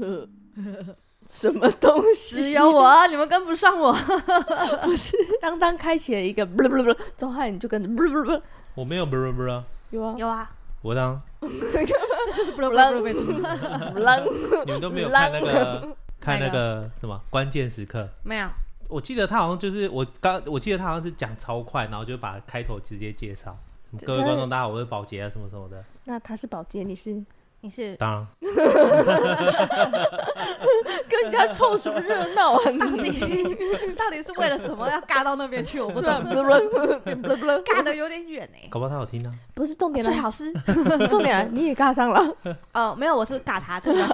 什么东西？只有我，你们跟不上我。不是，当当开启了一个不不不，之后你就跟着不不不。我没有不不不啊。有啊有啊。我当。这就是不不不不不。你们都没有看那个看那个什么关键时刻？没有。我记得他好像就是我刚，我记得他好像是讲超快，然后就把开头直接介绍。各位观众，大家好，我是保洁啊，什么什么的。那他是保洁，你是？你是当然，跟人家凑什么热闹啊？你到底是为了什么要尬到那边去？我不懂，尬的有点远哎。搞不好他好听呢。不是重点，最好是重点，你也尬上了。哦，没有，我是尬他，这个要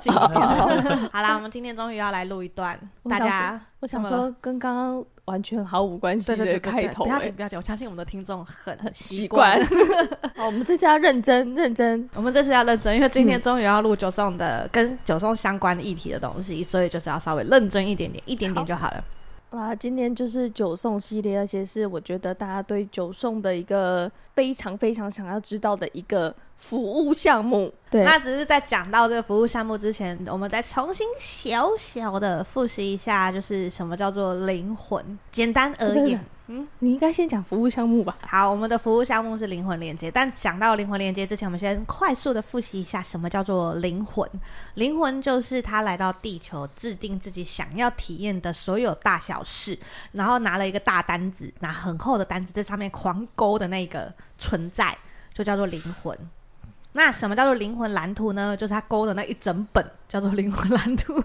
好啦，我们今天终于要来录一段，大家，我想说跟刚刚。完全毫无关系的开头，不要紧，不要紧，我相信我们的听众很习惯。好，我们这次要认真认真，我们这次要认真，因为今天终于要录九送的跟九送相关的议题的东西，所以就是要稍微认真一点点，一点点就好了。哇，今天就是九送系列，而且是我觉得大家对九送的一个非常非常想要知道的一个。服务项目，对，那只是在讲到这个服务项目之前，我们再重新小小的复习一下，就是什么叫做灵魂。简单而言，嗯，你应该先讲服务项目吧。好，我们的服务项目是灵魂连接，但讲到灵魂连接之前，我们先快速的复习一下什么叫做灵魂。灵魂就是他来到地球，制定自己想要体验的所有大小事，然后拿了一个大单子，拿很厚的单子在上面狂勾的那个存在，就叫做灵魂。那什么叫做灵魂蓝图呢？就是他勾的那一整本叫做灵魂蓝图。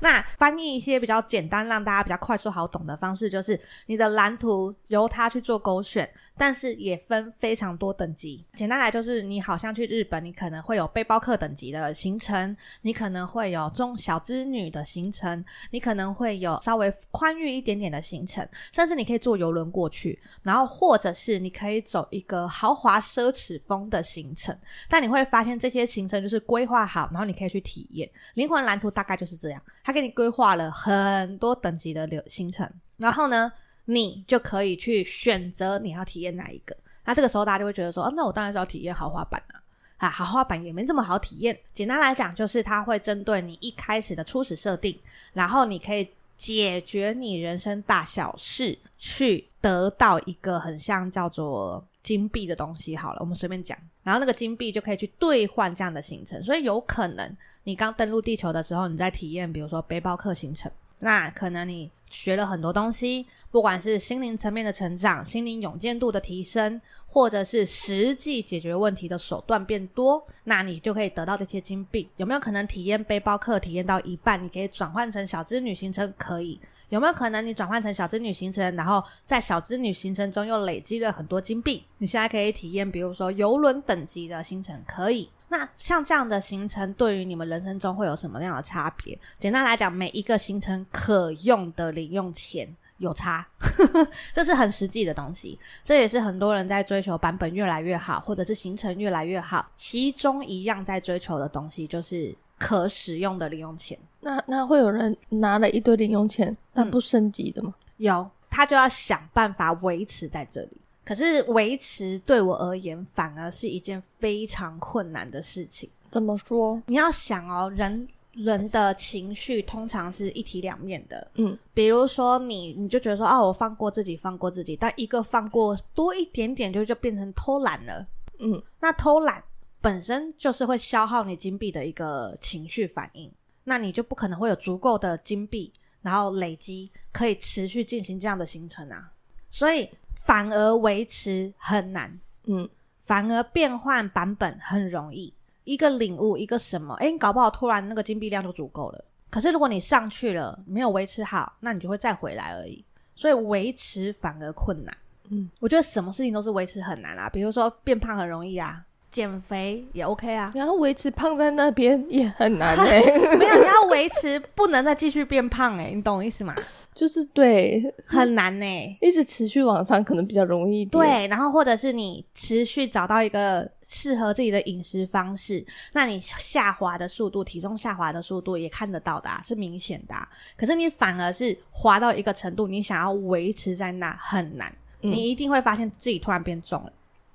那翻译一些比较简单，让大家比较快速好懂的方式，就是你的蓝图由他去做勾选，但是也分非常多等级。简单来就是，你好像去日本，你可能会有背包客等级的行程，你可能会有中小资女的行程，你可能会有稍微宽裕一点点的行程，甚至你可以坐游轮过去，然后或者是你可以走一个豪华奢侈风的行程。但你会发现这些行程就是规划好，然后你可以去体验。灵魂蓝图大概就是这样。他给你规划了很多等级的流行程，然后呢，你就可以去选择你要体验哪一个。那这个时候大家就会觉得说，哦，那我当然是要体验豪华版啊！啊，豪华版也没这么好体验。简单来讲，就是它会针对你一开始的初始设定，然后你可以解决你人生大小事，去得到一个很像叫做金币的东西。好了，我们随便讲，然后那个金币就可以去兑换这样的行程，所以有可能。你刚登陆地球的时候，你在体验，比如说背包客行程，那可能你学了很多东西，不管是心灵层面的成长、心灵勇健度的提升，或者是实际解决问题的手段变多，那你就可以得到这些金币。有没有可能体验背包客体验到一半，你可以转换成小资女行程？可以。有没有可能你转换成小资女行程，然后在小资女行程中又累积了很多金币？你现在可以体验，比如说游轮等级的行程，可以。那像这样的行程，对于你们人生中会有什么样的差别？简单来讲，每一个行程可用的零用钱有差，这是很实际的东西。这也是很多人在追求版本越来越好，或者是行程越来越好，其中一样在追求的东西就是可使用的零用钱。那那会有人拿了一堆零用钱，但不升级的吗？嗯，有，他就要想办法维持在这里。可是维持对我而言，反而是一件非常困难的事情。怎么说？你要想哦，人人的情绪通常是一体两面的，嗯，比如说你，你就觉得说，哦，我放过自己，放过自己，但一个放过多一点点，就就变成偷懒了，嗯，那偷懒本身就是会消耗你金币的一个情绪反应，那你就不可能会有足够的金币，然后累积可以持续进行这样的行程啊，所以反而维持很难，嗯，反而变换版本很容易。一个领悟，一个什么？哎，你搞不好突然那个金币量就足够了。可是如果你上去了，没有维持好，那你就会再回来而已。所以维持反而困难。嗯，我觉得什么事情都是维持很难啦。比如说变胖很容易啊，减肥也 OK 啊。然后维持胖在那边也很难哎、欸。没有，你要维持不能再继续变胖诶、欸，你懂我意思吗？就是对，很难呢、欸，一直持续往上可能比较容易一点。对，然后或者是你持续找到一个。适合自己的饮食方式，那你下滑的速度，体重下滑的速度也看得到的啊，是明显的啊。可是你反而是滑到一个程度，你想要维持在那很难，嗯，你一定会发现自己突然变重了，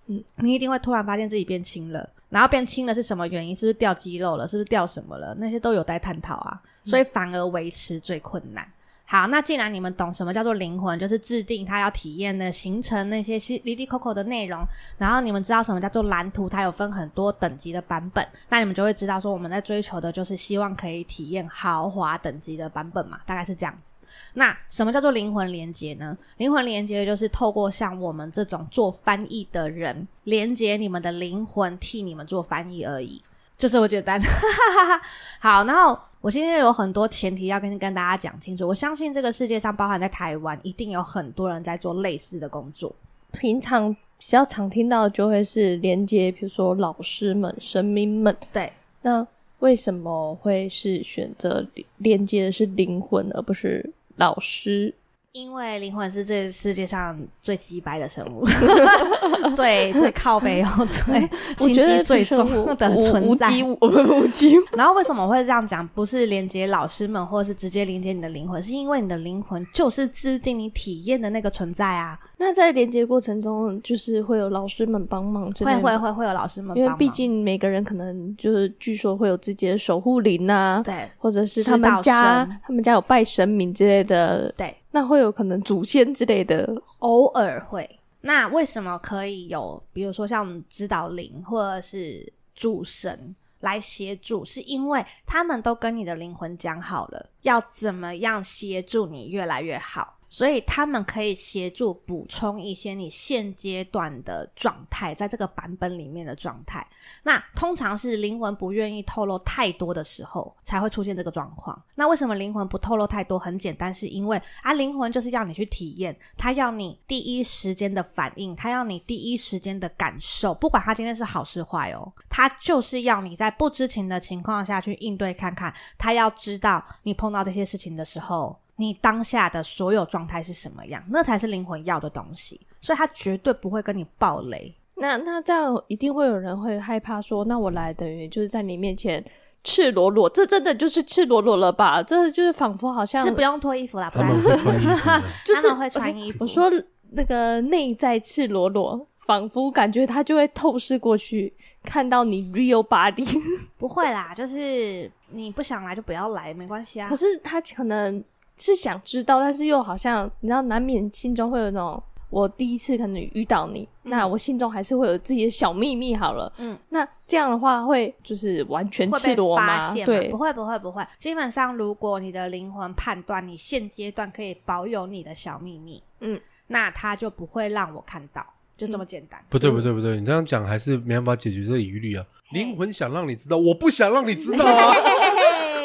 嗯，你一定会突然发现自己变轻了，然后变轻了是什么原因？是不是掉肌肉了？是不是掉什么了？那些都有待探讨啊，所以反而维持最困难。好，那既然你们懂什么叫做灵魂，就是制定他要体验的行程那些哩哩抠抠的内容，然后你们知道什么叫做蓝图，它有分很多等级的版本，那你们就会知道说我们在追求的就是希望可以体验豪华等级的版本嘛，大概是这样子。那什么叫做灵魂连接呢？灵魂连接就是透过像我们这种做翻译的人，连接你们的灵魂，替你们做翻译而已。就这么简单，好。然后我今天有很多前提要跟跟大家讲清楚。我相信这个世界上，包含在台湾，一定有很多人在做类似的工作。平常比较常听到的就会是连接，比如说老师们、神明们。对，那为什么会是选择连接的是灵魂，而不是老师？因为灵魂是这世界上最机掰的生物，最最靠北又最心机最重的存在。我们无机。然后为什么我会这样讲？不是连接老师们，或者是直接连接你的灵魂，是因为你的灵魂就是制定你体验的那个存在啊。那在连接过程中，就是会有老师们帮忙，会会会会有老师们因为毕竟每个人可能就是据说会有自己的守护灵啊，对，或者是他们家他们家有拜神明之类的，对。那会有可能祖先之类的，偶尔会。那为什么可以有，比如说像指导灵或者是主神来协助？是因为他们都跟你的灵魂讲好了，要怎么样协助你越来越好。所以他们可以协助补充一些你现阶段的状态，在这个版本里面的状态。那通常是灵魂不愿意透露太多的时候，才会出现这个状况。那为什么灵魂不透露太多？很简单，是因为啊，灵魂就是要你去体验，他要你第一时间的反应，他要你第一时间的感受，不管他今天是好是坏哦，他就是要你在不知情的情况下去应对看看。他要知道你碰到这些事情的时候。你当下的所有状态是什么样？那才是灵魂要的东西，所以他绝对不会跟你爆雷。那那这样一定会有人会害怕说，那我来等于就是在你面前赤裸裸，这真的就是赤裸裸了吧？这就是仿佛好像是不用脱衣服啦，他们会穿衣服，就是会穿衣服。我说那个内在赤裸裸，仿佛感觉他就会透视过去，看到你 real body。不会啦，就是你不想来就不要来，没关系啊。可是他可能。是想知道，但是又好像你知道，难免心中会有那种，我第一次可能遇到你，嗯，那我心中还是会有自己的小秘密。好了，嗯，那这样的话会就是完全赤裸吗？发现吗？对，不会，不会，不会。基本上，如果你的灵魂判断你现阶段可以保有你的小秘密，嗯，那他就不会让我看到，就这么简单。不对，不对，不对，你这样讲还是没办法解决这个疑虑啊。灵魂想让你知道，我不想让你知道啊。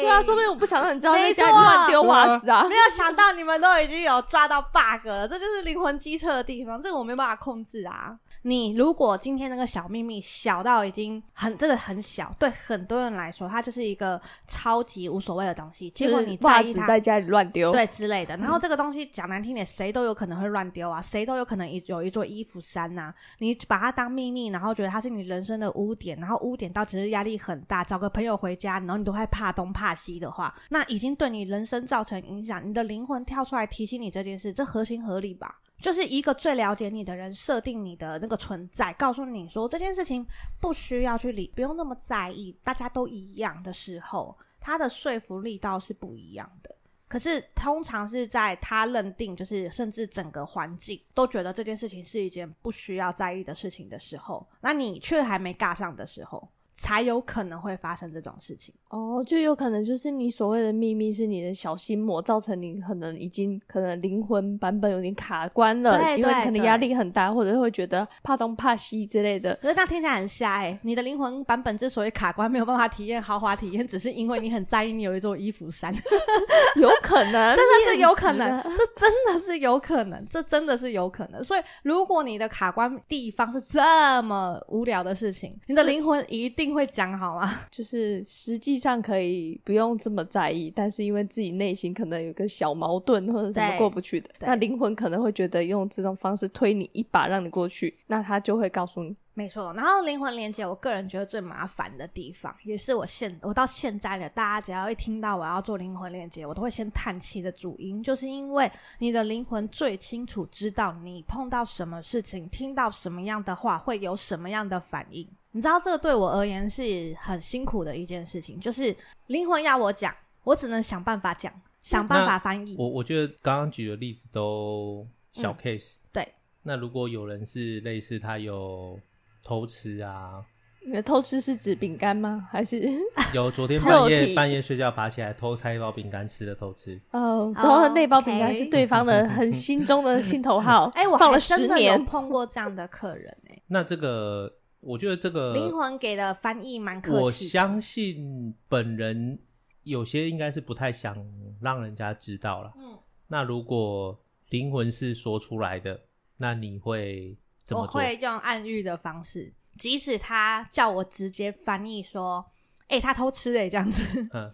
对啊，说不定我不想让你知道在家里乱丢袜子啊！没有想到你们都已经有抓到 bug 了，这就是灵魂机车的地方，这个我没办法控制啊。你如果今天那个小秘密小到已经很真的很小，对很多人来说，它就是一个超级无所谓的东西。结果你在袜子在家里乱丢，对之类的。然后这个东西讲难听点，谁都有可能会乱丢啊，谁都有可能一有一座衣服山呐、啊。你把它当秘密，然后觉得它是你人生的污点，然后污点到其实压力很大，找个朋友回家，然后你都会怕东怕西的话，那已经对你人生造成影响。你的灵魂跳出来提醒你这件事，这合情合理吧？就是一个最了解你的人设定你的那个存在，告诉你说这件事情不需要去理，不用那么在意，大家都一样的时候，他的说服力倒是不一样的。可是通常是在他认定，就是甚至整个环境都觉得这件事情是一件不需要在意的事情的时候，那你却还没尬上的时候。才有可能会发生这种事情哦，就有可能就是你所谓的秘密是你的小心魔，造成你可能已经可能灵魂版本有点卡关了，对，因为可能压力很大，或者会觉得怕东怕西之类的。可是这样听起来很瞎哎、欸，你的灵魂版本之所以卡关，没有办法体验豪华体验，只是因为你很在意你有一座衣服山，有可能，真的是有可能，这真的是有可能，这真的是有可能。所以如果你的卡关地方是这么无聊的事情，你的灵魂一定。会讲好吗？就是实际上可以不用这么在意，但是因为自己内心可能有个小矛盾或者什么过不去的，那灵魂可能会觉得用这种方式推你一把，让你过去，那他就会告诉你。没错，然后灵魂连接，我个人觉得最麻烦的地方，也是我现我到现在的大家只要一听到我要做灵魂连接，我都会先叹气的主因，就是因为你的灵魂最清楚知道你碰到什么事情，听到什么样的话，会有什么样的反应。你知道这个对我而言是很辛苦的一件事情，就是灵魂要我讲，我只能想办法讲，想办法翻译。我我觉得刚刚举的例子都小 case，嗯，对。那如果有人是类似他有偷吃啊？你的偷吃是指饼干吗？还是 有昨天半夜半夜睡觉爬起来偷拆一包饼干吃的偷吃？哦，然后那包饼干是对方的 很心中的心头好。哎，我放了十年，碰过这样的客人哎、欸。那这个。我觉得这个灵魂给的翻译蛮客气。我相信本人有些应该是不太想让人家知道了。嗯，那如果灵魂是说出来的，那你会？我会用暗喻的方式，即使他叫我直接翻译说：“哎、欸，他偷吃哎、欸，这样子。”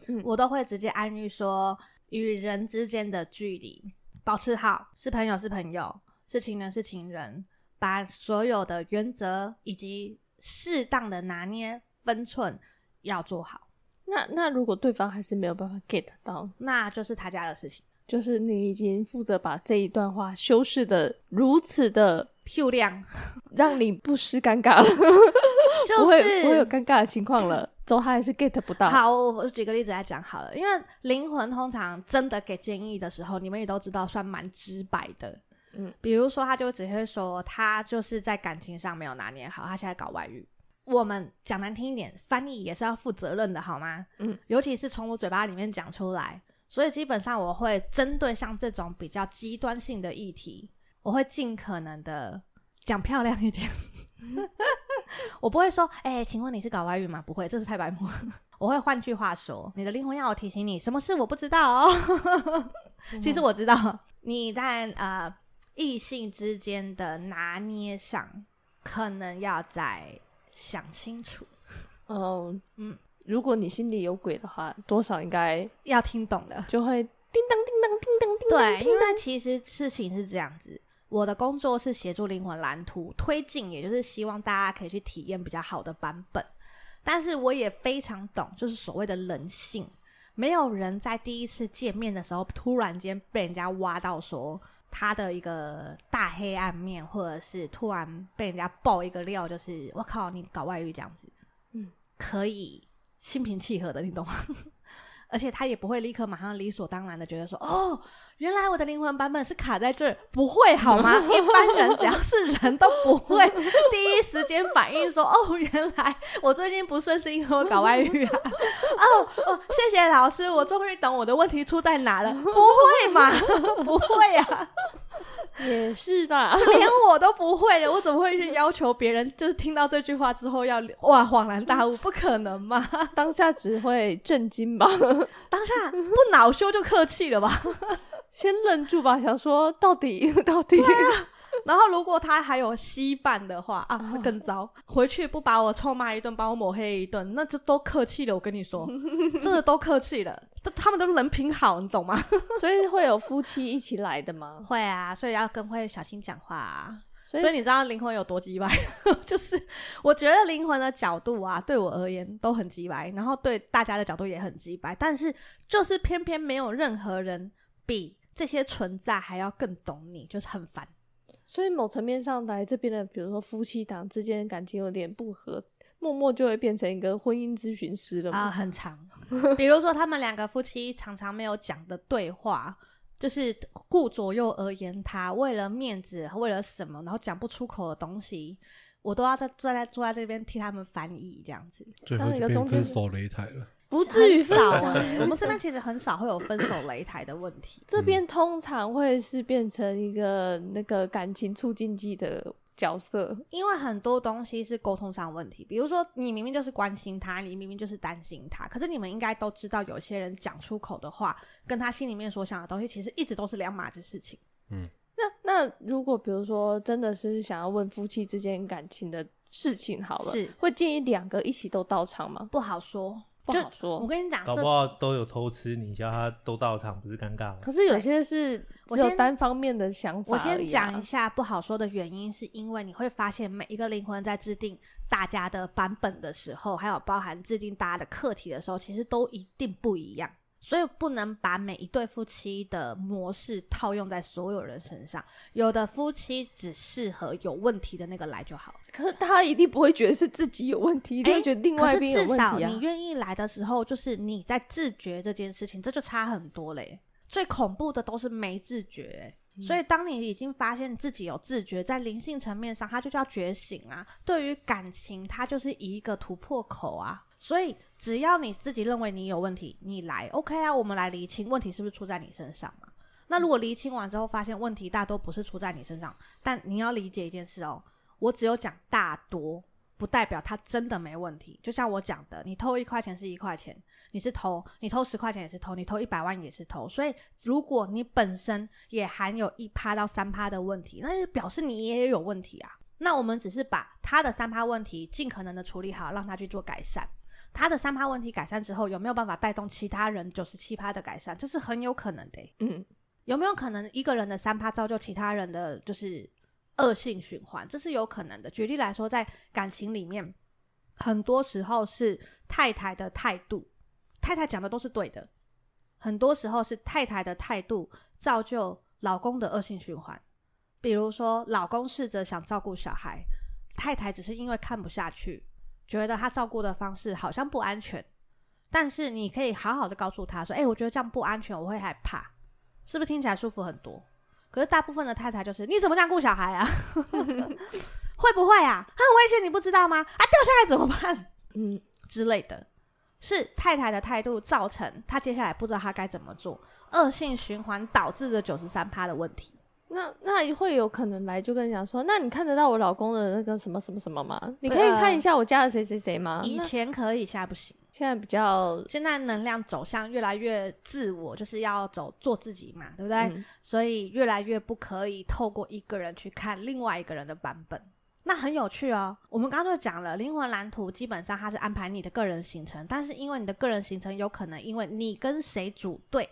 嗯，我都会直接暗喻说：“与人之间的距离保持好，是朋友是朋友，是情人是情人。”把所有的原则以及适当的拿捏分寸要做好。那那如果对方还是没有办法 get 到，那就是他家的事情。就是你已经负责把这一段话修饰的如此的漂亮，让你不失尴尬了，就是不会不会有尴尬的情况了。之后他还是 get 不到。好，我举个例子来讲好了，因为灵魂通常真的给建议的时候，你们也都知道，算蛮直白的。嗯，比如说，他就只会说，他就是在感情上没有拿捏好，他现在搞外遇。我们讲难听一点，翻译也是要负责任的，好吗？嗯，尤其是从我嘴巴里面讲出来，所以基本上我会针对像这种比较极端性的议题，我会尽可能的 讲漂亮一点。我不会说，哎、欸，请问你是搞外遇吗？不会，这是太白目。我会换句话说，你的灵魂要我提醒你，什么事我不知道哦。其实我知道，你在呃。异性之间的拿捏上，可能要再想清楚。嗯嗯，如果你心里有鬼的话，多少应该要听懂的，就会叮当叮当叮当叮当。对，因为其实事情是这样子，我的工作是协助灵魂蓝图推进，也就是希望大家可以去体验比较好的版本。但是我也非常懂，就是所谓的人性，没有人在第一次见面的时候突然间被人家挖到说。他的一个大黑暗面，或者是突然被人家爆一个料，就是我靠，你搞外遇这样子，嗯，可以心平气和的，你懂吗？而且他也不会立刻马上理所当然的觉得说，哦，原来我的灵魂版本是卡在这儿，不会好吗？一般人只要是人都不会 第一时间反应说，哦，原来我最近不顺是因为我搞外遇啊。哦哦，谢谢老师，我终于懂我的问题出在哪了。不会嘛？不会啊。也是的，连我都不会的，我怎么会去要求别人？就是听到这句话之后要哇恍然大悟，不可能嘛？当下只会震惊吧？当下不恼羞就客气了吧？先愣住吧，想说到底 到底。然后，如果他还有稀饭的话啊，那更糟。回去不把我臭骂一顿，把我抹黑一顿，那就都客气了。我跟你说，真的都客气了。他他们都人品好，你懂吗？所以会有夫妻一起来的吗？会啊，所以要更会小心讲话啊。所以，所以你知道灵魂有多鸡掰？就是我觉得灵魂的角度啊，对我而言都很鸡掰，然后对大家的角度也很鸡掰。但是就是偏偏没有任何人比这些存在还要更懂你，就是很烦。所以某层面上来这边的，比如说夫妻档之间感情有点不和，默默就会变成一个婚姻咨询师了啊、呃，很长。比如说，他们两个夫妻常常没有讲的对话，就是顾左右而言他，为了面子，为了什么，然后讲不出口的东西，我都要在坐在坐在这边替他们翻译，这样子。最后就变分手擂台了。不至于少哎，我们这边其实很少会有分手擂台的问题。这边通常会是变成一个那个感情促进剂的角色，因为很多东西是沟通上问题。比如说，你明明就是关心他，你明明就是担心他，可是你们应该都知道，有些人讲出口的话，跟他心里面所想的东西，其实一直都是两码子事情。嗯，那那如果比如说真的是想要问夫妻之间感情的事情，好了，是会建议两个一起都到场吗？不好说。不好说，我跟你讲，搞不好都有偷吃，你叫他都到场，不是尴尬吗？可是有些是只有单方面的想法，啊。我先讲一下不好说的原因，是因为你会发现每一个灵魂在制定大家的版本的时候，还有包含制定大家的课题的时候，其实都一定不一样。所以不能把每一对夫妻的模式套用在所有人身上。有的夫妻只适合有问题的那个来就好。可是他一定不会觉得是自己有问题，一定会觉得另外一边有问题啊。可是至少你愿意来的时候，就是你在自觉这件事情，这就差很多嘞。最恐怖的都是没自觉。所以，当你已经发现自己有自觉，在灵性层面上，它就叫觉醒啊。对于感情，它就是一个突破口啊。所以，只要你自己认为你有问题，你来，OK 啊，我们来厘清问题是不是出在你身上嘛？那如果厘清完之后，发现问题大多不是出在你身上，但你要理解一件事哦，我只有讲大多。不代表他真的没问题，就像我讲的，你偷一块钱是一块钱，你是偷，你偷十块钱也是偷，你偷一百万也是偷。所以，如果你本身也含有一趴到三趴的问题，那就表示你也有问题啊。那我们只是把他的三趴问题尽可能的处理好，让他去做改善。他的三趴问题改善之后，有没有办法带动其他人九十七趴的改善？这是很有可能的。嗯，有没有可能一个人的三趴造就其他人的就是？恶性循环，这是有可能的。举例来说，在感情里面，很多时候是太太的态度，太太讲的都是对的，很多时候是太太的态度造就老公的恶性循环。比如说，老公试着想照顾小孩，太太只是因为看不下去，觉得他照顾的方式好像不安全。但是你可以好好的告诉他说：“诶，我觉得这样不安全，我会害怕。”是不是听起来舒服很多？可是大部分的太太就是你怎么这样顾小孩啊？会不会啊？很危险，你不知道吗？啊，掉下来怎么办？嗯，之类的，是太太的态度造成他接下来不知道他该怎么做，恶性循环导致的九十三趴的问题。那那会有可能来就跟你讲说，那你看得到我老公的那个什么什么什么吗？你可以看一下我家的谁谁谁吗？以前可以，现在不行。现在比较，现在能量走向越来越自我，就是要走做自己嘛，对不对？嗯。所以越来越不可以透过一个人去看另外一个人的版本。那很有趣哦。我们刚刚就讲了，灵魂蓝图基本上它是安排你的个人行程，但是因为你的个人行程有可能因为你跟谁组队，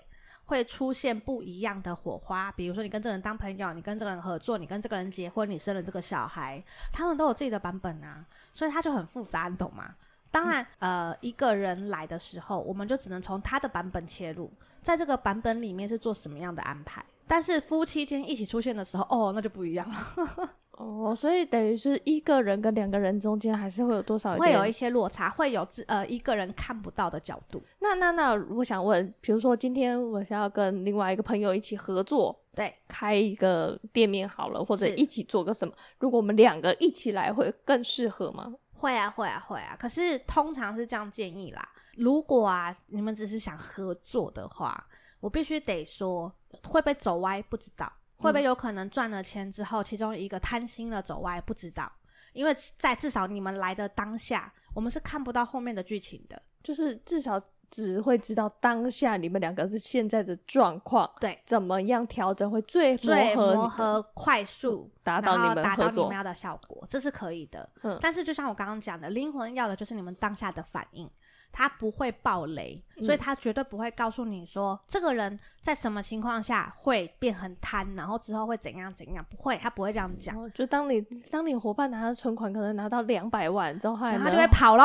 会出现不一样的火花。比如说你跟这个人当朋友，你跟这个人合作，你跟这个人结婚，你生了这个小孩，他们都有自己的版本啊，所以它就很复杂，你懂吗？当然，呃，一个人来的时候，我们就只能从他的版本切入，在这个版本里面是做什么样的安排。但是夫妻间一起出现的时候，哦，那就不一样了。哦，所以等于是一个人跟两个人中间还是会有多少会有一些落差，会有自呃一个人看不到的角度。那那那，我想问，比如说今天我想要跟另外一个朋友一起合作，对，开一个店面好了，或者一起做个什么？如果我们两个一起来，会更适合吗？会啊，会啊，会啊！可是通常是这样建议啦。如果啊，你们只是想合作的话，我必须得说，会不会走歪不知道，会不会有可能赚了钱之后，其中一个贪心的走歪不知道，因为在至少你们来的当下，我们是看不到后面的剧情的，就是至少。只会知道当下你们两个是现在的状况，对，怎么样调整会最最磨合、快速达到你们达到你们要的效果，这是可以的。嗯，但是就像我刚刚讲的，灵魂要的就是你们当下的反应。他不会爆雷，所以他绝对不会告诉你说、嗯、这个人在什么情况下会变很贪，然后之后会怎样怎样。不会，他不会这样讲。就当你当你伙伴拿的存款可能拿到两百万之后，然后他就会跑咯。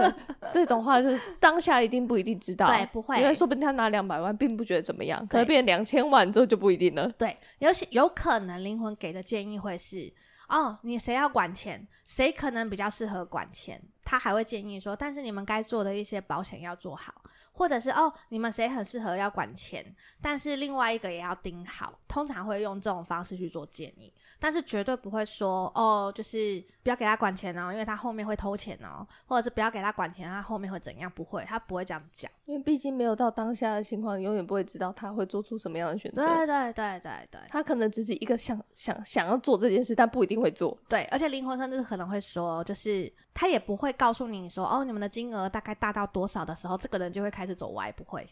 这种话就是当下一定不一定知道，对，不会，因为说不定他拿两百万并不觉得怎么样，可能变两千万之后就不一定了。对，有有可能灵魂给的建议会是。哦，你谁要管钱？谁可能比较适合管钱？他还会建议说，但是你们该做的一些保险要做好。或者是哦，你们谁很适合要管钱，但是另外一个也要盯好，通常会用这种方式去做建议，但是绝对不会说哦，就是不要给他管钱哦，因为他后面会偷钱哦，或者是不要给他管钱，他后面会怎样？不会，他不会这样讲，因为毕竟没有到当下的情况，永远不会知道他会做出什么样的选择。对对对对对，他可能只是一个想想想要做这件事，但不一定会做。对，而且灵魂甚至可能会说，就是他也不会告诉你说哦，你们的金额大概大到多少的时候，这个人就会开。开始走歪不会，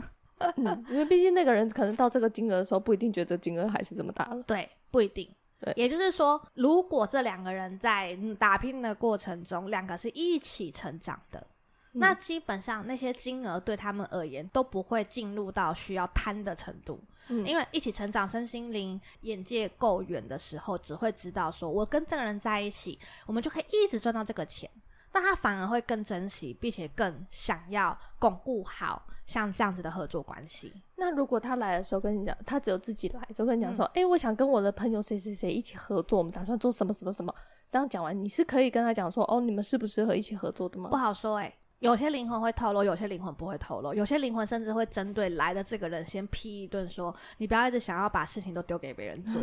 嗯，因为毕竟那个人可能到这个金额的时候不一定觉得金额还是这么大了，对，不一定。对，也就是说，如果这两个人在打拼的过程中，两个是一起成长的，嗯，那基本上那些金额对他们而言都不会进入到需要贪的程度，嗯，因为一起成长，身心灵眼界够远的时候，只会知道说，我跟这个人在一起，我们就可以一直赚到这个钱。那他反而会更珍惜，并且更想要巩固好像这样子的合作关系。那如果他来的时候跟你讲，他只有自己来，就跟你讲说：“哎、嗯欸，我想跟我的朋友谁谁谁一起合作，我们打算做什么什么什么。”这样讲完，你是可以跟他讲说：“哦，你们适不适合一起合作的吗？”不好说哎、欸。有些灵魂会透露，有些灵魂不会透露。有些灵魂甚至会针对来的这个人先批一顿，说：“你不要一直想要把事情都丢给别人做。”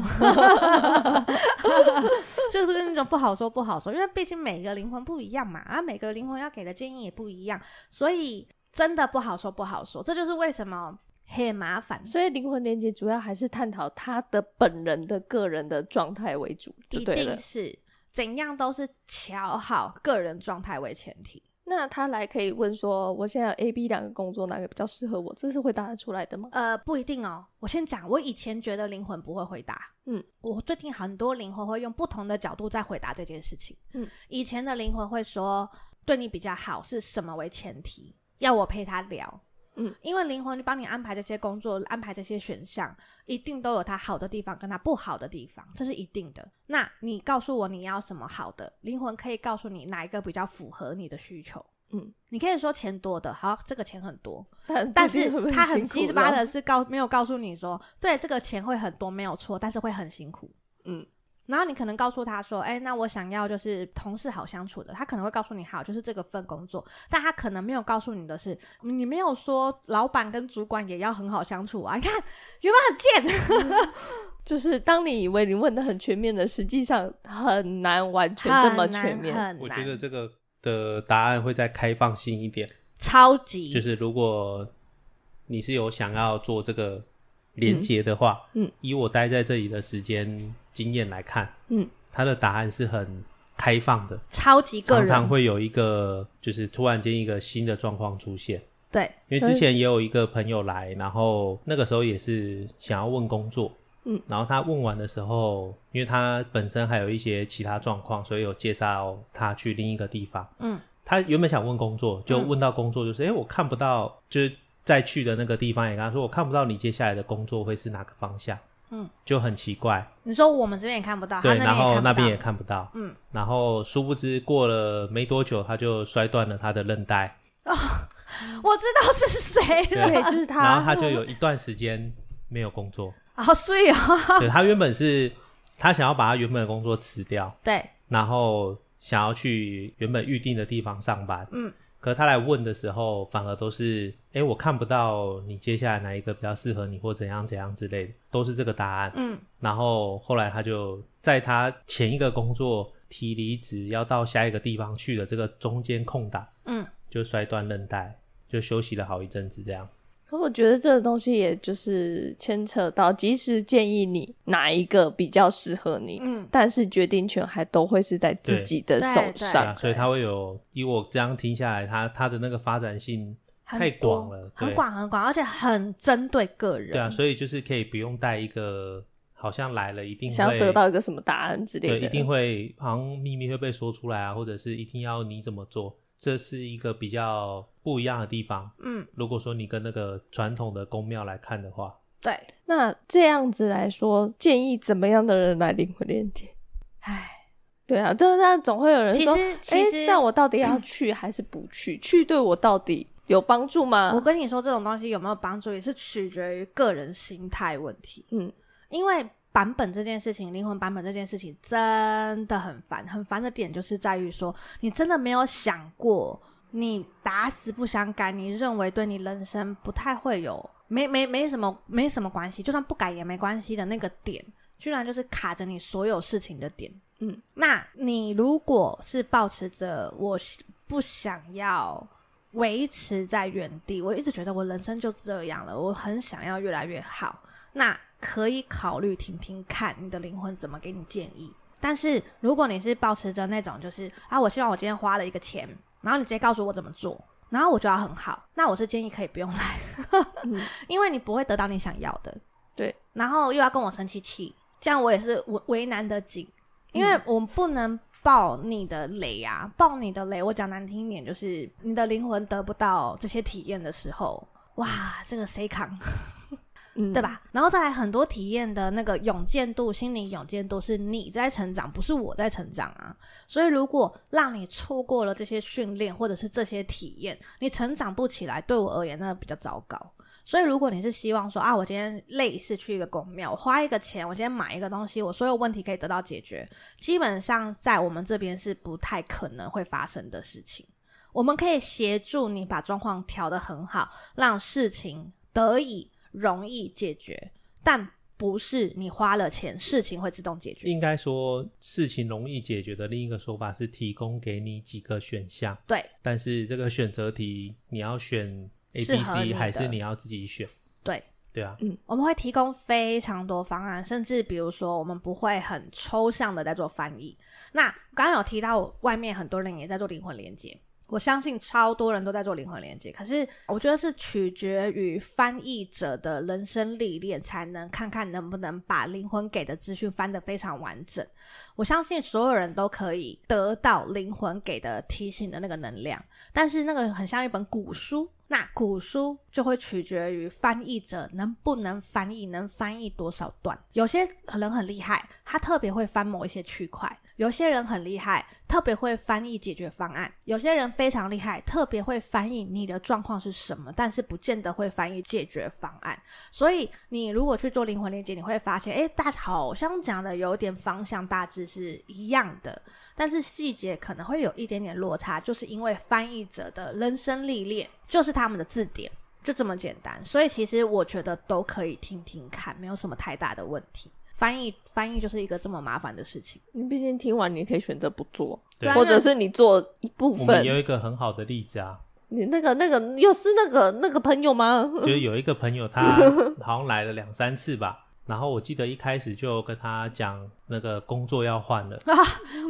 就是不是那种不好说不好说，因为毕竟每个灵魂不一样嘛，啊，每个灵魂要给的建议也不一样，所以真的不好说不好说。这就是为什么很麻烦。所以灵魂连接主要还是探讨他的本人的个人的状态为主，就对了。一定是怎样都是瞧好个人状态为前提。那他来可以问说，我现在有 A、B 两个工作，哪个比较适合我？这是回答得出来的吗？呃，不一定哦。我先讲，我以前觉得灵魂不会回答。嗯，我最近很多灵魂会用不同的角度在回答这件事情。嗯，以前的灵魂会说，对你比较好是什么为前提，要我陪他聊。嗯，因为灵魂就帮你安排这些工作，安排这些选项，一定都有它好的地方跟它不好的地方，这是一定的。那你告诉我你要什么好的，灵魂可以告诉你哪一个比较符合你的需求。嗯，你可以说钱多的，好，这个钱很多，但，但是他很鸡巴的是告没有告诉你说，对，这个钱会很多没有错，但是会很辛苦。嗯。然后你可能告诉他说：“哎、欸，那我想要就是同事好相处的。”他可能会告诉你：“好，就是这个份工作。”但他可能没有告诉你的是，你没有说老板跟主管也要很好相处啊？你看有没有很贱？就是当你以为你问的很全面的，实际上很难完全这么全面。我觉得这个的答案会再开放性一点，超级就是如果你是有想要做这个。连接的话，嗯，以我待在这里的时间经验来看，嗯，他的答案是很开放的，超级个人，常常会有一个就是突然间一个新的状况出现，对，因为之前也有一个朋友来，然后那个时候也是想要问工作，嗯，然后他问完的时候，因为他本身还有一些其他状况，所以有介绍他去另一个地方，嗯，他原本想问工作，就问到工作就是，哎、嗯，我看不到，就是。再去的那个地方也跟他说，我看不到你接下来的工作会是哪个方向，嗯，就很奇怪。你说我们这边也看不到，对，然后那边也看不到，嗯，然后殊不知过了没多久，他就摔断了他的韧带。哦，我知道是谁了，对，就是他。然后他就有一段时间没有工作，好碎啊。对，他原本是他想要把他原本的工作辞掉，对，然后想要去原本预定的地方上班，嗯。可是他来问的时候，反而都是，哎，我看不到你接下来哪一个比较适合你，或怎样怎样之类的，都是这个答案。嗯，然后后来他就在他前一个工作提离职，要到下一个地方去的这个中间空档，嗯，就摔断韧带，就休息了好一阵子这样。可我觉得这个东西也就是牵扯到，即使建议你哪一个比较适合你，嗯，但是决定权还都会是在自己的手上，啊、所以他会有，以我这样听下来，他他的那个发展性太广了，很广很广，而且很针对个人，对啊，所以就是可以不用带一个好像来了一定会想要得到一个什么答案之类的，对，一定会好像秘密会被说出来啊，或者是一定要你怎么做。这是一个比较不一样的地方。嗯，如果说你跟那个传统的宫庙来看的话，对，那这样子来说，建议怎么样的人来灵魂链接？唉，对啊，就是那总会有人说，其实，其实诶，这样我到底要去还是不去？嗯，去对我到底有帮助吗？我跟你说，这种东西有没有帮助，也是取决于个人心态问题。嗯，因为版本这件事情，灵魂版本这件事情真的很烦。很烦的点就是在于说，你真的没有想过，你打死不想改，你认为对你人生不太会有，没没没什么没什么关系，就算不改也没关系的那个点，居然就是卡着你所有事情的点。嗯，那你如果是保持着我不想要维持在原地，我一直觉得我人生就这样了，我很想要越来越好，那可以考虑听听看你的灵魂怎么给你建议。但是如果你是保持着那种就是啊，我希望我今天花了一个钱，然后你直接告诉我怎么做，然后我就要很好，那我是建议可以不用来，嗯、因为你不会得到你想要的，对，然后又要跟我生气气，这样我也是为为难的紧。因为我们不能爆你的雷啊，爆你的雷。我讲难听一点，就是你的灵魂得不到这些体验的时候，哇，这个谁扛？嗯、对吧？然后再来很多体验的那个勇健度，心理勇健度是你在成长，不是我在成长啊。所以如果让你错过了这些训练或者是这些体验，你成长不起来，对我而言那比较糟糕。所以，如果你是希望说啊，我今天类似去一个公庙，我花一个钱，我今天买一个东西，我所有问题可以得到解决，基本上在我们这边是不太可能会发生的事情。我们可以协助你把状况调得很好，让事情得以容易解决，但不是你花了钱，事情会自动解决。应该说，事情容易解决的另一个说法是提供给你几个选项，对，但是这个选择题你要选。A、B、C 还是你要自己选？对对啊，嗯，我们会提供非常多方案，甚至比如说，我们不会很抽象的在做翻译。那刚刚有提到，外面很多人也在做灵魂连接。我相信超多人都在做灵魂连接，可是我觉得是取决于翻译者的人生历练，才能看看能不能把灵魂给的资讯翻得非常完整。我相信所有人都可以得到灵魂给的提醒的那个能量，但是那个很像一本古书，那古书就会取决于翻译者能不能翻译，能翻译多少段。有些可能很厉害，他特别会翻某一些区块。有些人很厉害，特别会翻译解决方案；有些人非常厉害，特别会翻译你的状况是什么，但是不见得会翻译解决方案。所以，你如果去做灵魂链接，你会发现，诶，大家好像讲的有点方向，大致是一样的，但是细节可能会有一点点落差，就是因为翻译者的人生历练就是他们的字典，就这么简单。所以，其实我觉得都可以听听看，没有什么太大的问题。翻译翻译就是一个这么麻烦的事情。你毕竟听完，你可以选择不做，对，或者是你做一部分。我们有一个很好的例子啊，你那个那个又是那个那个朋友吗？就是有一个朋友，他 好像来了两三次吧。然后我记得一开始就跟他讲那个工作要换了啊，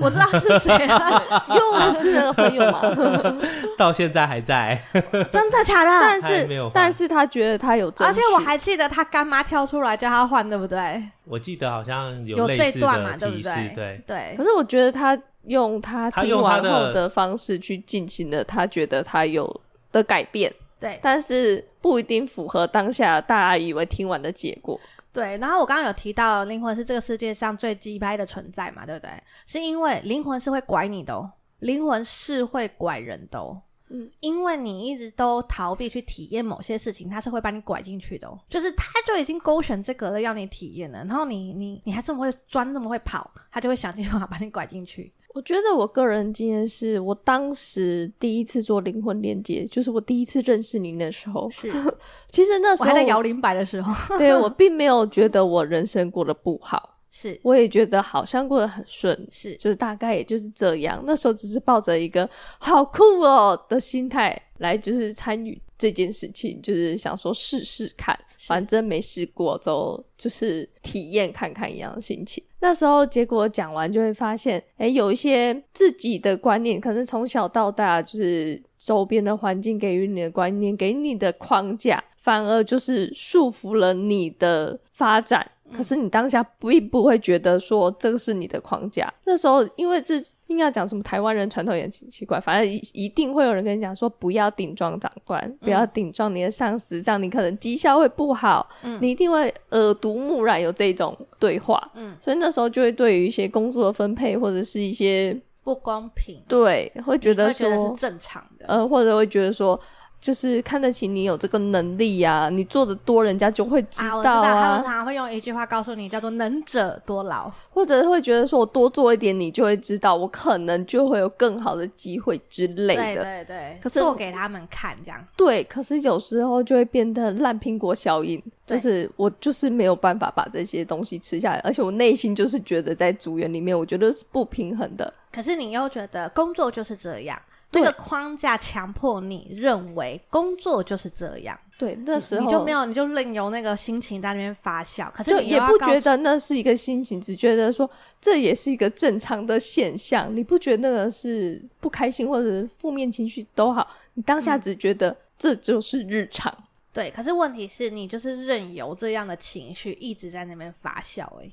我知道是谁了，又是那个朋友吗？到现在还在，真的假的？但是但是他觉得他有，而且我还记得他干妈跳出来叫他换，对不对？我记得好像有有这段嘛，对不对？对对。可是我觉得他用他听完后的方式去进行了，他觉得他有的改变，对，但是不一定符合当下大家以为听完的结果。对，然后我刚刚有提到，灵魂是这个世界上最鸡掰的存在嘛，对不对？是因为灵魂是会拐你的哦，灵魂是会拐人的哦，嗯，因为你一直都逃避去体验某些事情，他是会把你拐进去的哦，就是他就已经勾选这个了，要你体验了，然后你你你还这么会钻，这么会跑，他就会想尽办法把你拐进去。我觉得我个人经验是我当时第一次做灵魂链接，就是我第一次认识您的时候。是，其实那时候我还在摇铃摆的时候，对，我 并没有觉得我人生过得不好，是，我也觉得好像过得很顺，是，就是大概也就是这样。那时候只是抱着一个好酷哦的心态来，就是参与这件事情，就是想说试试看。反正没试过，就就是体验看看一样的心情。那时候结果讲完，就会发现，哎，有一些自己的观念，可能从小到大就是周边的环境给予你的观念，给你的框架，反而就是束缚了你的发展。可是你当下并不会觉得说这个是你的框架。那时候因为是。硬要讲什么台湾人传统也挺奇怪，反正一定会有人跟你讲说不要顶撞长官，嗯、不要顶撞你的上司，这样你可能绩效会不好。嗯，你一定会耳濡目染有这种对话。嗯，所以那时候就会对于一些工作的分配或者是一些不公平，对，会觉得说觉得是正常的。呃，或者会觉得说就是看得起你有这个能力呀、啊，你做的多，人家就会知道啊。啊我知道他们常常会用一句话告诉你，叫做“能者多劳”，或者会觉得说我多做一点，你就会知道，我可能就会有更好的机会之类的。对对对，可是做给他们看这样。对，可是有时候就会变得烂苹果效应，就是我就是没有办法把这些东西吃下来，而且我内心就是觉得在组员里面，我觉得是不平衡的。可是你又觉得工作就是这样。这个框架强迫你认为工作就是这样，对，那时候你就没有，你就任由那个心情在那边发酵。可是就也不觉得那是一个心情，只觉得说这也是一个正常的现象。你不觉得那个是不开心或者负面情绪都好，你当下只觉得这就是日常。嗯、对，可是问题是你就是任由这样的情绪一直在那边发酵，哎。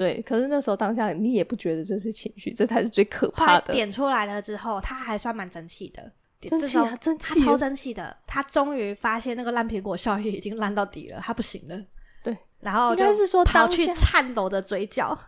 对，可是那时候当下你也不觉得这是情绪，这才是最可怕的。点出来了之后，他还算蛮争气的，争气啊，争气，他超争气的。他终于发现那个烂苹果效应已经烂到底了，他不行了。对，然后就是说跑去颤抖的嘴角，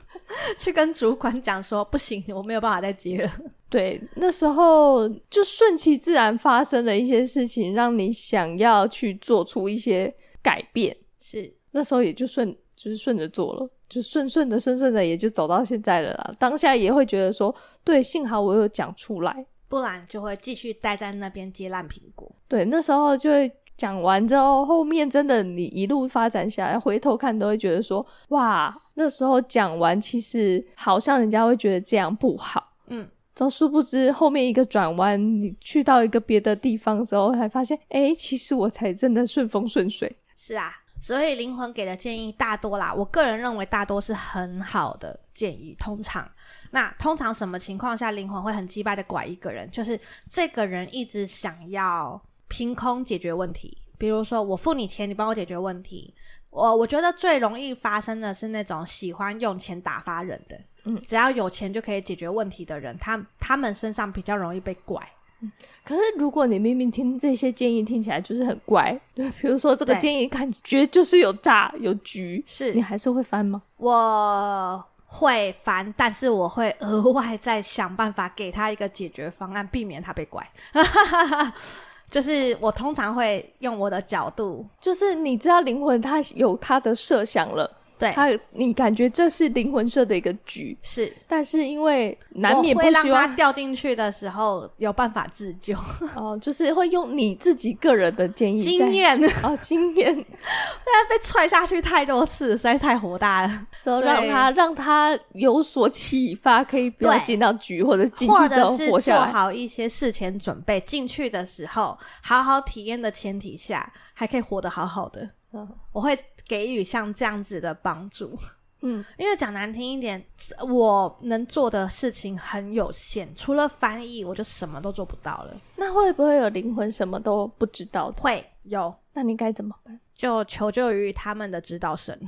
去跟主管讲说：“不行，我没有办法再接了。”对，那时候就顺其自然发生了一些事情，让你想要去做出一些改变。是，那时候也就顺，就是顺着做了。就顺顺的顺顺的，也就走到现在了啦。当下也会觉得说，对，幸好我有讲出来，不然就会继续待在那边接烂苹果。对，那时候就会讲完之后，后面真的你一路发展下来，回头看都会觉得说，哇，那时候讲完，其实好像人家会觉得这样不好，嗯，都殊不知后面一个转弯，你去到一个别的地方之后，才发现，哎，其实我才真的顺风顺水。是啊。所以灵魂给的建议大多啦，我个人认为大多是很好的建议。通常，那通常什么情况下灵魂会很击败的拐一个人？就是这个人一直想要凭空解决问题，比如说我付你钱，你帮我解决问题。我我觉得最容易发生的是那种喜欢用钱打发人的，嗯，只要有钱就可以解决问题的人，他他们身上比较容易被拐。可是，如果你明明听这些建议听起来就是很怪，对，比如说这个建议感觉就是有诈有局，是你还是会翻吗？我会翻，但是我会额外再想办法给他一个解决方案，避免他被拐。就是我通常会用我的角度，就是你知道灵魂它有它的设想了。对。他，你感觉这是灵魂社的一个局，是，但是因为难免不希望让他掉进去的时候有办法自救，哦，就是会用你自己个人的建议、经验。哦，经验，现在被踹下去太多次，实在太火大了，就让他让他有所启发，可以不要进到局或者进去之后活下来，做好一些事前准备，进去的时候好好体验的前提下，还可以活得好好的。嗯，我会。给予像这样子的帮助，嗯，因为讲难听一点，我能做的事情很有限，除了翻译，我就什么都做不到了。那会不会有灵魂什么都不知道的？会有，那你该怎么办？就求救于他们的指导神。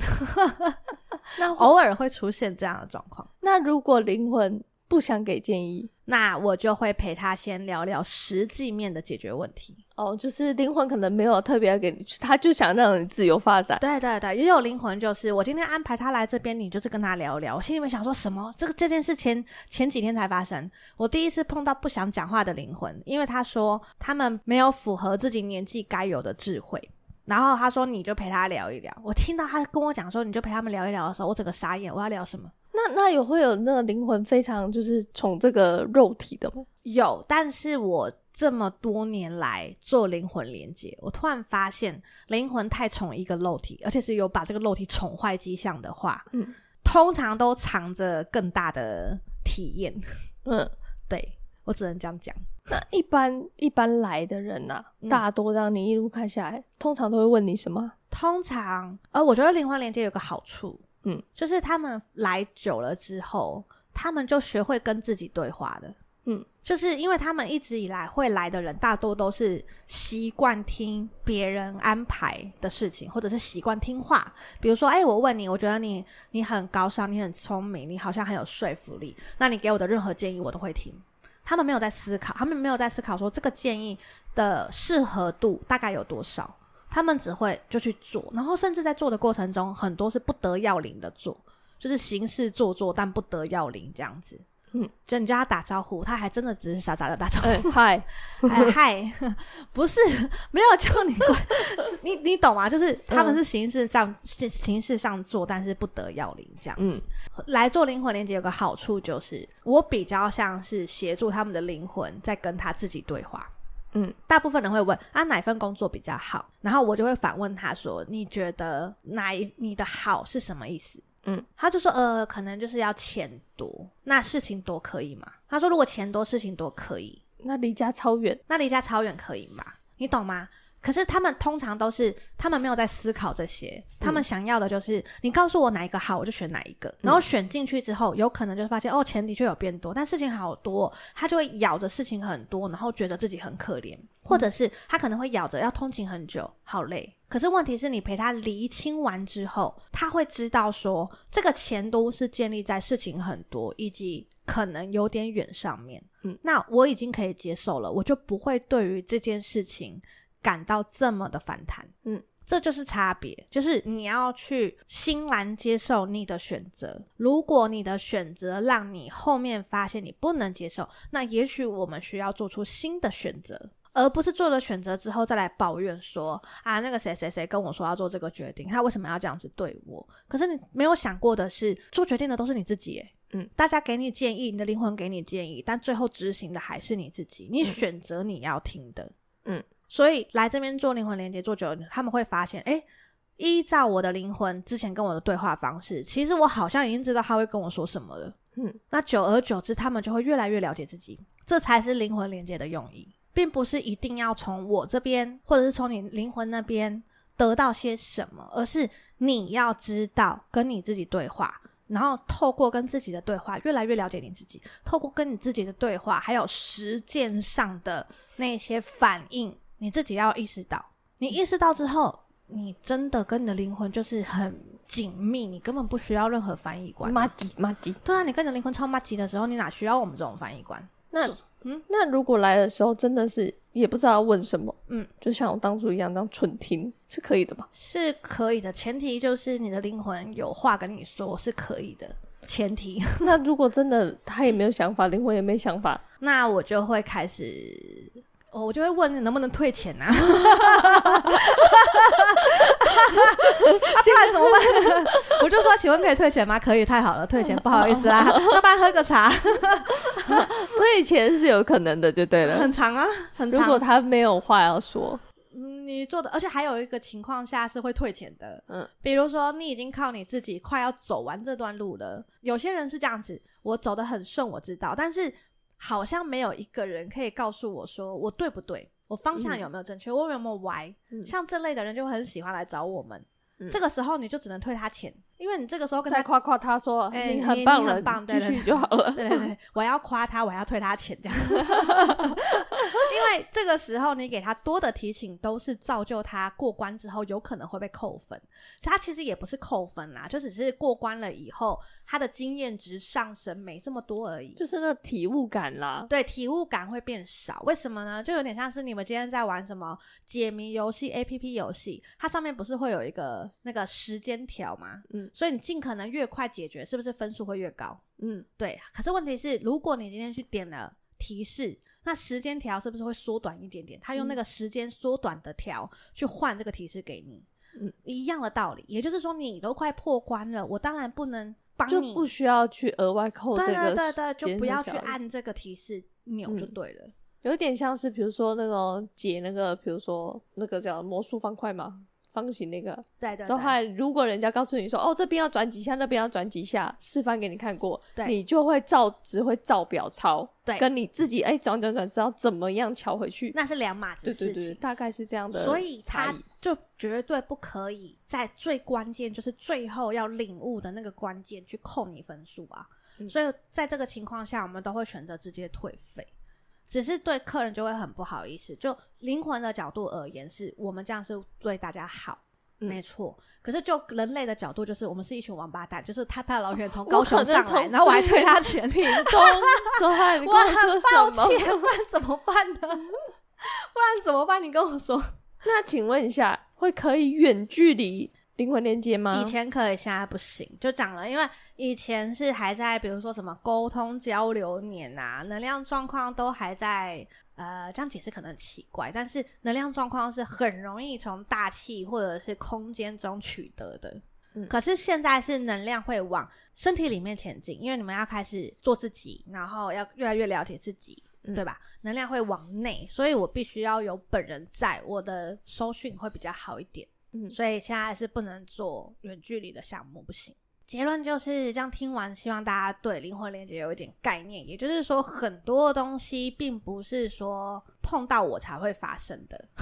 那 偶尔会出现这样的状况。那如果灵魂不想给建议？那我就会陪他先聊聊实际面的解决问题。哦，就是灵魂可能没有特别给你，他就想让你自由发展。对对对，也有灵魂就是我今天安排他来这边，你就是跟他聊聊。我心里面想说什么？这个这件事前前几天才发生，我第一次碰到不想讲话的灵魂，因为他说他们没有符合自己年纪该有的智慧。然后他说你就陪他聊一聊。我听到他跟我讲说你就陪他们聊一聊的时候，我整个傻眼。我要聊什么？那那有会有那个灵魂非常就是宠这个肉体的吗？有，但是我这么多年来做灵魂连接，我突然发现灵魂太宠一个肉体，而且是有把这个肉体宠坏迹象的话，嗯，通常都藏着更大的体验。嗯，对，我只能这样讲。那一般一般来的人呐、啊，嗯、大多让你一路看下来，通常都会问你什么？通常，呃，我觉得灵魂连接有个好处。嗯，就是他们来久了之后，他们就学会跟自己对话的。嗯，就是因为他们一直以来会来的人，大多都是习惯听别人安排的事情，或者是习惯听话。比如说，哎、欸，我问你，我觉得你你很高尚，你很聪明，你好像很有说服力，那你给我的任何建议，我都会听。他们没有在思考，他们没有在思考说这个建议的适合度大概有多少。他们只会就去做，然后甚至在做的过程中，很多是不得要领的做，就是形式做做，但不得要领这样子。嗯，就你叫他打招呼，他还真的只是傻傻的打招呼，嗨、嗯，嗨，嗨，不是没有叫你乖，你你懂吗？就是他们是形式上、嗯、形式上做，但是不得要领这样子。嗯、来做灵魂连接有个好处就是，我比较像是协助他们的灵魂在跟他自己对话。嗯，大部分人会问啊，哪份工作比较好？然后我就会反问他说，你觉得哪一你的好是什么意思？嗯，他就说，呃，可能就是要钱多，那事情多可以吗？他说，如果钱多，事情多可以，那离家超远，那离家超远可以吗？你懂吗？可是他们通常都是，他们没有在思考这些，他们想要的就是、嗯、你告诉我哪一个好，我就选哪一个。然后选进去之后，有可能就发现哦，钱的确有变多，但事情好多，他就会咬着事情很多，然后觉得自己很可怜，或者是他可能会咬着要通勤很久，好累。可是问题是你陪他厘清完之后，他会知道说，这个钱都是建立在事情很多以及可能有点远上面。嗯，那我已经可以接受了，我就不会对于这件事情。感到这么的反弹，嗯，这就是差别，就是你要去欣然接受你的选择。如果你的选择让你后面发现你不能接受，那也许我们需要做出新的选择，而不是做了选择之后再来抱怨说啊，那个谁谁谁跟我说要做这个决定，他为什么要这样子对我？可是你没有想过的是，做决定的都是你自己，嗯，大家给你建议，你的灵魂给你建议，但最后执行的还是你自己，你选择你要听的，嗯。所以来这边做灵魂连接做久了，他们会发现，诶，依照我的灵魂之前跟我的对话方式，其实我好像已经知道他会跟我说什么了。嗯，那久而久之，他们就会越来越了解自己。这才是灵魂连接的用意，并不是一定要从我这边或者是从你灵魂那边得到些什么，而是你要知道跟你自己对话，然后透过跟自己的对话，越来越了解你自己。透过跟你自己的对话，还有实践上的那些反应。你自己要意识到，你意识到之后，你真的跟你的灵魂就是很紧密，你根本不需要任何翻译官。麻吉麻吉，对啊，你跟你的灵魂超麻吉的时候，你哪需要我们这种翻译官？那嗯，那如果来的时候真的是也不知道要问什么，嗯，就像我当初一样，当纯听是可以的吧？是可以的，前提就是你的灵魂有话跟你说，是可以的。前提。那如果真的他也没有想法，灵魂也没想法，那我就会开始。哦，我就会问你能不能退钱啊？啊，不然怎么办？我就说，请问可以退钱吗？可以，太好了，退钱，不好意思啦，要不然喝个茶。退钱是有可能的，就对了。很长啊，很长。如果他没有话要说，嗯，你做的，而且还有一个情况下是会退钱的。嗯，比如说你已经靠你自己快要走完这段路了，有些人是这样子，我走得很顺，我知道，但是。好像没有一个人可以告诉我说我对不对，我方向有没有正确，嗯、我有没有歪？嗯、像这类的人就很喜欢来找我们。嗯、这个时候你就只能退他钱，因为你这个时候跟他夸夸他说：“哎、欸，你很棒了，棒，继续就好了。”对对对，我要夸他，我要退他钱这样。因为这个时候你给他多的提醒，都是造就他过关之后有可能会被扣分。他其实也不是扣分啦，就只是过关了以后，他的经验值上升没这么多而已。就是那体悟感啦，对，体悟感会变少。为什么呢？就有点像是你们今天在玩什么解谜游戏、APP 游戏，它上面不是会有一个。那个时间条吗，嗯，所以你尽可能越快解决，是不是分数会越高？嗯，对。可是问题是，如果你今天去点了提示，那时间条是不是会缩短一点点？他用那个时间缩短的条去换这个提示给你，嗯，一样的道理。也就是说，你都快破关了，我当然不能帮你，就不需要去额外扣这个。对对对对，就不要去按这个提示钮就对了。嗯，有点像是比如说那种解那个，比如说那个叫魔术方块嘛。方形那个，对对，之后如果人家告诉你说，哦，这边要转几下，那边要转几下，示范给你看过，对，你就会照，只会照表抄，对，跟你自己哎转转转，知道怎么样敲回去，那是两码子事情，对对对，大概是这样的，所以他就绝对不可以在最关键，就是最后要领悟的那个关键去扣你分数啊，嗯、所以在这个情况下，我们都会选择直接退费。只是对客人就会很不好意思，就灵魂的角度而言，是我们这样是对大家好，嗯、没错。可是就人类的角度，就是我们是一群王八蛋，就是他大老远从 高雄上来，然后我还推他全，屏东，我很抱歉，不然怎么办呢？不然怎么办？你跟我说。那请问一下，会可以远距离灵魂连接吗？以前可以，现在不行，就讲了，因为以前是还在，比如说什么沟通交流年啊，能量状况都还在，呃，这样解释可能很奇怪，但是能量状况是很容易从大气或者是空间中取得的。嗯，可是现在是能量会往身体里面前进，因为你们要开始做自己，然后要越来越了解自己，嗯、对吧？能量会往内，所以我必须要有本人在，我的收讯会比较好一点。嗯，所以现在是不能做远距离的项目，不行。结论就是这样，听完希望大家对灵魂连接有一点概念，也就是说，很多东西并不是说碰到我才会发生的。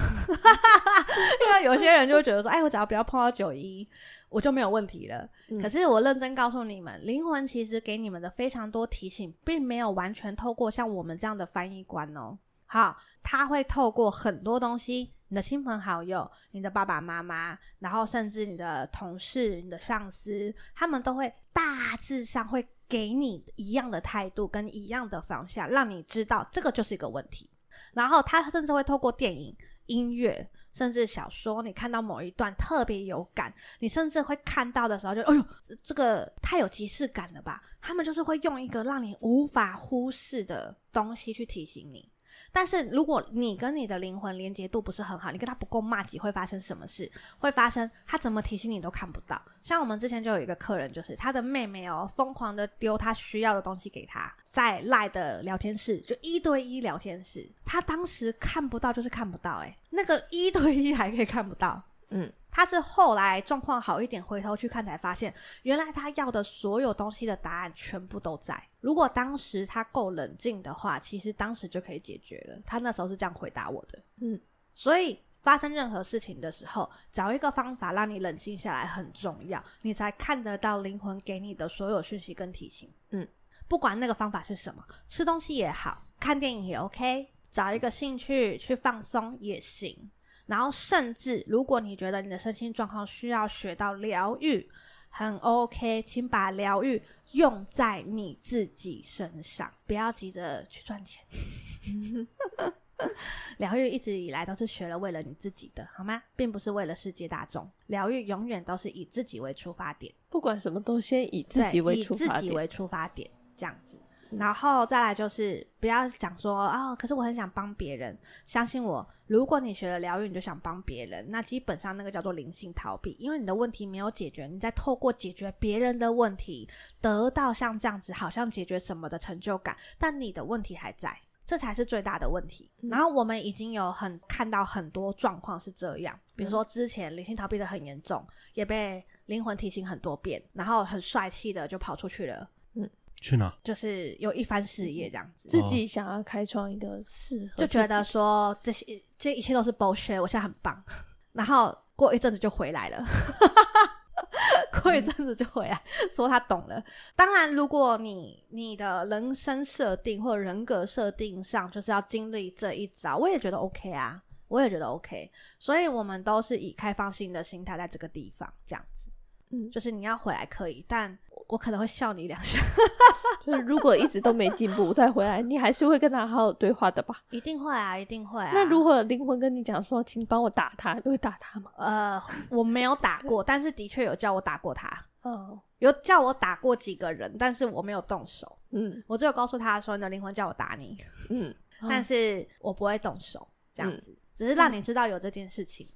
因为有些人就会觉得说，哎，我只要不要碰到九一，我就没有问题了。嗯。可是我认真告诉你们，灵魂其实给你们的非常多提醒，并没有完全透过像我们这样的翻译官哦。好，他会透过很多东西。你的亲朋好友、你的爸爸妈妈，然后甚至你的同事、你的上司，他们都会大致上会给你一样的态度跟一样的方向，让你知道这个就是一个问题。然后他甚至会透过电影、音乐，甚至小说，你看到某一段特别有感，你甚至会看到的时候就，哎呦，这个太有即视感了吧？他们就是会用一个让你无法忽视的东西去提醒你。但是如果你跟你的灵魂连接度不是很好，你跟他不够骂几，会发生什么事？会发生他怎么提醒你都看不到。像我们之前就有一个客人，就是他的妹妹哦，疯狂的丢他需要的东西给他，在赖的聊天室，就一对一聊天室，他当时看不到就是看不到，诶，那个一对一还可以看不到，嗯。他是后来状况好一点，回头去看才发现，原来他要的所有东西的答案全部都在。如果当时他够冷静的话，其实当时就可以解决了。他那时候是这样回答我的。嗯，所以发生任何事情的时候，找一个方法让你冷静下来很重要，你才看得到灵魂给你的所有讯息跟提醒。嗯，不管那个方法是什么，吃东西也好，看电影也 OK，找一个兴趣去放松也行。然后，甚至如果你觉得你的身心状况需要学到疗愈，很 OK，请把疗愈用在你自己身上，不要急着去赚钱。疗愈一直以来都是学了为了你自己的，好吗？并不是为了世界大众。疗愈永远都是以自己为出发点，不管什么都先以自己为出发点，以自己为出发点，这样子。然后再来就是不要讲说哦，可是我很想帮别人。相信我，如果你学了疗愈，你就想帮别人，那基本上那个叫做灵性逃避，因为你的问题没有解决，你在透过解决别人的问题，得到像这样子好像解决什么的成就感，但你的问题还在，这才是最大的问题。嗯。然后我们已经有很看到很多状况是这样，比如说之前灵性逃避的很严重，也被灵魂提醒很多遍，然后很帅气的就跑出去了。去哪？就是有一番事业这样子，自己想要开创一个事，就觉得说这些这一切都是 bullshit，我现在很棒。然后过一阵子就回来了，过一阵子就回来，说他懂了。当然，如果你你的人生设定或者人格设定上就是要经历这一招，我也觉得 OK 啊，我也觉得 OK。所以我们都是以开放性的心态在这个地方这样子。嗯，就是你要回来可以，但。我可能会笑你两下，就是如果一直都没进步再回来，你还是会跟他好好对话的吧？一定会啊，一定会啊。那如果灵魂跟你讲说，请帮我打他，你会打他吗？呃，我没有打过，但是的确有叫我打过他。哦，有叫我打过几个人，但是我没有动手。嗯，我只有告诉他说，你的灵魂叫我打你。嗯，但是我不会动手，这样子，嗯，只是让你知道有这件事情。嗯，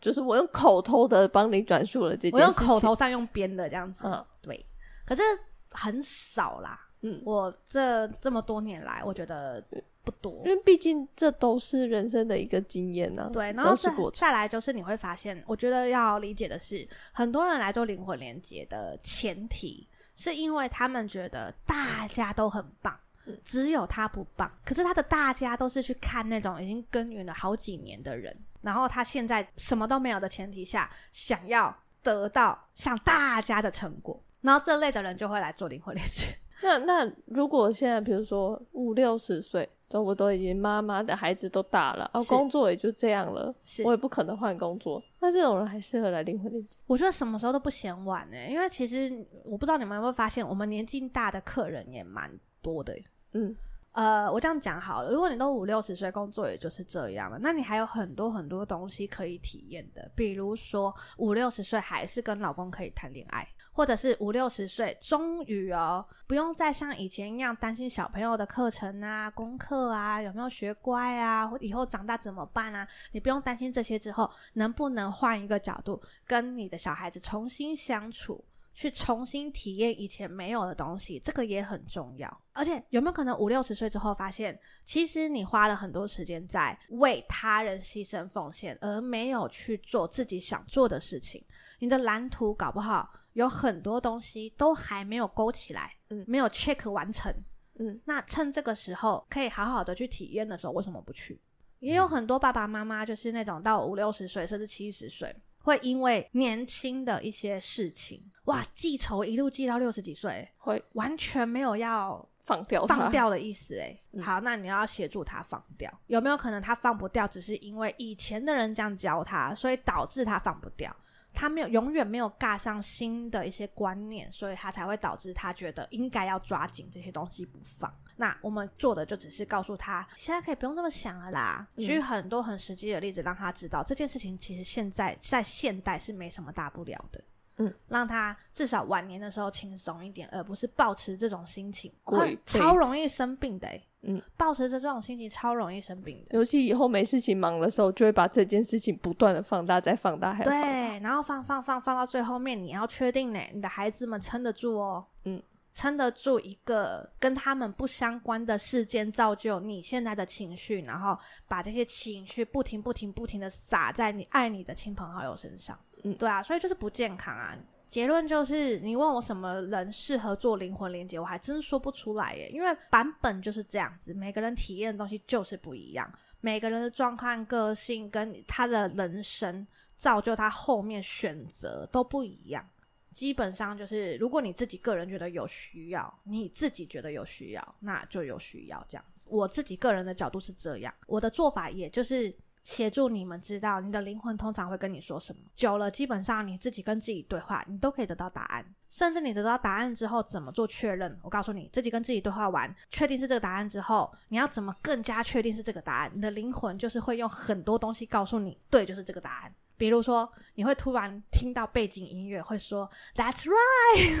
就是我用口头的帮你转述了这件事情，我用口头上用编的这样子。嗯，对。可是很少啦，嗯，我这这么多年来，我觉得不多，因为毕竟这都是人生的一个经验呢、啊。对，然后再再来就是你会发现，我觉得要理解的是，很多人来做灵魂连接的前提，是因为他们觉得大家都很棒，只有他不棒。可是他的大家都是去看那种已经耕耘了好几年的人，然后他现在什么都没有的前提下，想要得到像大家的成果。然后这类的人就会来做灵魂连接。那 那如果现在比如说五六十岁，就我都已经妈妈的孩子都大了，哦，工作也就这样了，我也不可能换工作。那这种人还适合来灵魂连接？我觉得什么时候都不嫌晚呢，因为其实我不知道你们有没有发现，我们年纪大的客人也蛮多的。嗯，呃，我这样讲好了，如果你都五六十岁，工作也就是这样了，那你还有很多很多东西可以体验的，比如说五六十岁还是跟老公可以谈恋爱，或者是五六十岁终于哦，不用再像以前一样担心小朋友的课程啊、功课啊有没有学乖啊，以后长大怎么办啊？你不用担心这些之后，能不能换一个角度跟你的小孩子重新相处？去重新体验以前没有的东西，这个也很重要。而且有没有可能五六十岁之后发现，其实你花了很多时间在为他人牺牲奉献，而没有去做自己想做的事情？你的蓝图搞不好有很多东西都还没有勾起来，嗯，没有 check 完成，嗯，那趁这个时候可以好好的去体验的时候，为什么不去？也有很多爸爸妈妈就是那种到五六十岁甚至七十岁。会因为年轻的一些事情，哇，记仇一路记到六十几岁，会。完全没有要放掉放掉的意思哎、嗯。好，那你要协助他放掉，有没有可能他放不掉，只是因为以前的人这样教他，所以导致他放不掉？他没有永远没有尬上新的一些观念，所以他才会导致他觉得应该要抓紧这些东西不放。那我们做的就只是告诉他，现在可以不用这么想了啦。举很多很实际的例子，让他知道这件事情其实现在在现代是没什么大不了的。嗯，让他至少晚年的时候轻松一点，而不是保持这种心情，会超容易生病的、欸。嗯，抱持着这种心情超容易生病的。尤其以后没事情忙的时候，就会把这件事情不断的放大，再放大，还对，然后放放放放到最后面，你要确定呢，你的孩子们撑得住哦。嗯，撑得住一个跟他们不相关的事件造就你现在的情绪，然后把这些情绪不停不停不停的撒在你爱你的亲朋好友身上。嗯，对啊，所以就是不健康啊。结论就是，你问我什么人适合做灵魂连接，我还真说不出来耶。因为版本就是这样子，每个人体验的东西就是不一样，每个人的状况、个性跟他的人生造就他后面选择都不一样。基本上就是，如果你自己个人觉得有需要，你自己觉得有需要，那就有需要这样子。我自己个人的角度是这样，我的做法也就是。协助你们知道，你的灵魂通常会跟你说什么。久了，基本上你自己跟自己对话，你都可以得到答案。甚至你得到答案之后，怎么做确认？我告诉你，自己跟自己对话完，确定是这个答案之后，你要怎么更加确定是这个答案？你的灵魂就是会用很多东西告诉你，对，就是这个答案。比如说，你会突然听到背景音乐，会说 "That's right"，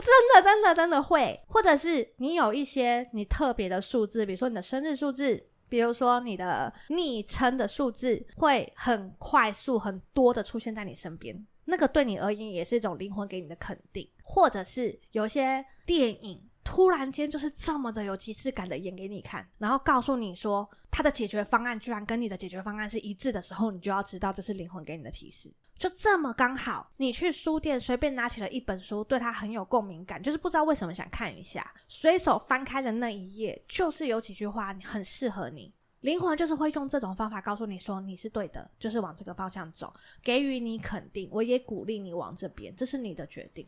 真的，真的，真的会。或者是你有一些你特别的数字，比如说你的生日数字。比如说，你的昵称的数字会很快速、很多的出现在你身边，那个对你而言也是一种灵魂给你的肯定。或者是有些电影突然间就是这么的有即视感的演给你看，然后告诉你说他的解决方案居然跟你的解决方案是一致的时候，你就要知道这是灵魂给你的提示。就这么刚好，你去书店随便拿起了一本书，对它很有共鸣感，就是不知道为什么想看一下，随手翻开的那一页，就是有几句话很适合你。灵魂就是会用这种方法告诉你说你是对的，就是往这个方向走，给予你肯定，我也鼓励你往这边，这是你的决定。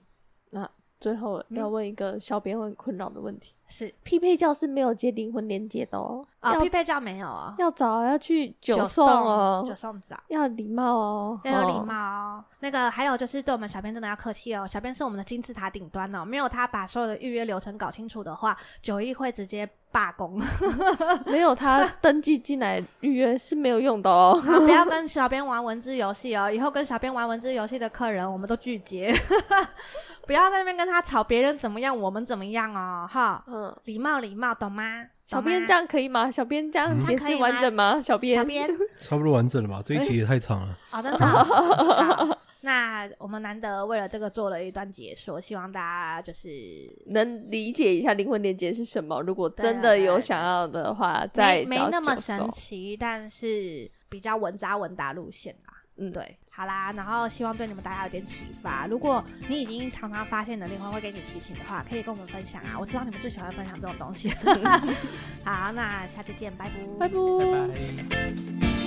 那最后要问一个小编很困扰的问题。是。匹配教是没有接灵魂连接的哦，啊、哦，匹配照没有啊，要找要去九送哦，九送找，要礼貌哦，要有礼貌哦。那个还有就是对我们小编真的要客气哦，小编是我们的金字塔顶端哦，没有他把所有的预约流程搞清楚的话，九一会直接罢工。没有他登记进来预约是没有用的哦，好，不要跟 小编玩文字游戏哦，以后跟小编玩文字游戏的客人我们都拒绝，不要在那边跟他吵别人怎么样，我们怎么样哦，哈。嗯，礼貌礼貌，懂吗？小编这样可以吗？小编这样解释完整吗？小编，小编差不多完整了吧？这一集也太长了。好的，好。那我们难得为了这个做了一段解说，希望大家就是能理解一下灵魂连接是什么。如果真的有想要的话，再没那么神奇，但是比较稳扎稳打路线啦。嗯，对，好啦，然后希望对你们大家有点启发。如果你已经常常发现你的灵魂会给你提醒的话，可以跟我们分享啊。我知道你们最喜欢分享这种东西。好，那下次见，拜拜，拜拜。拜拜。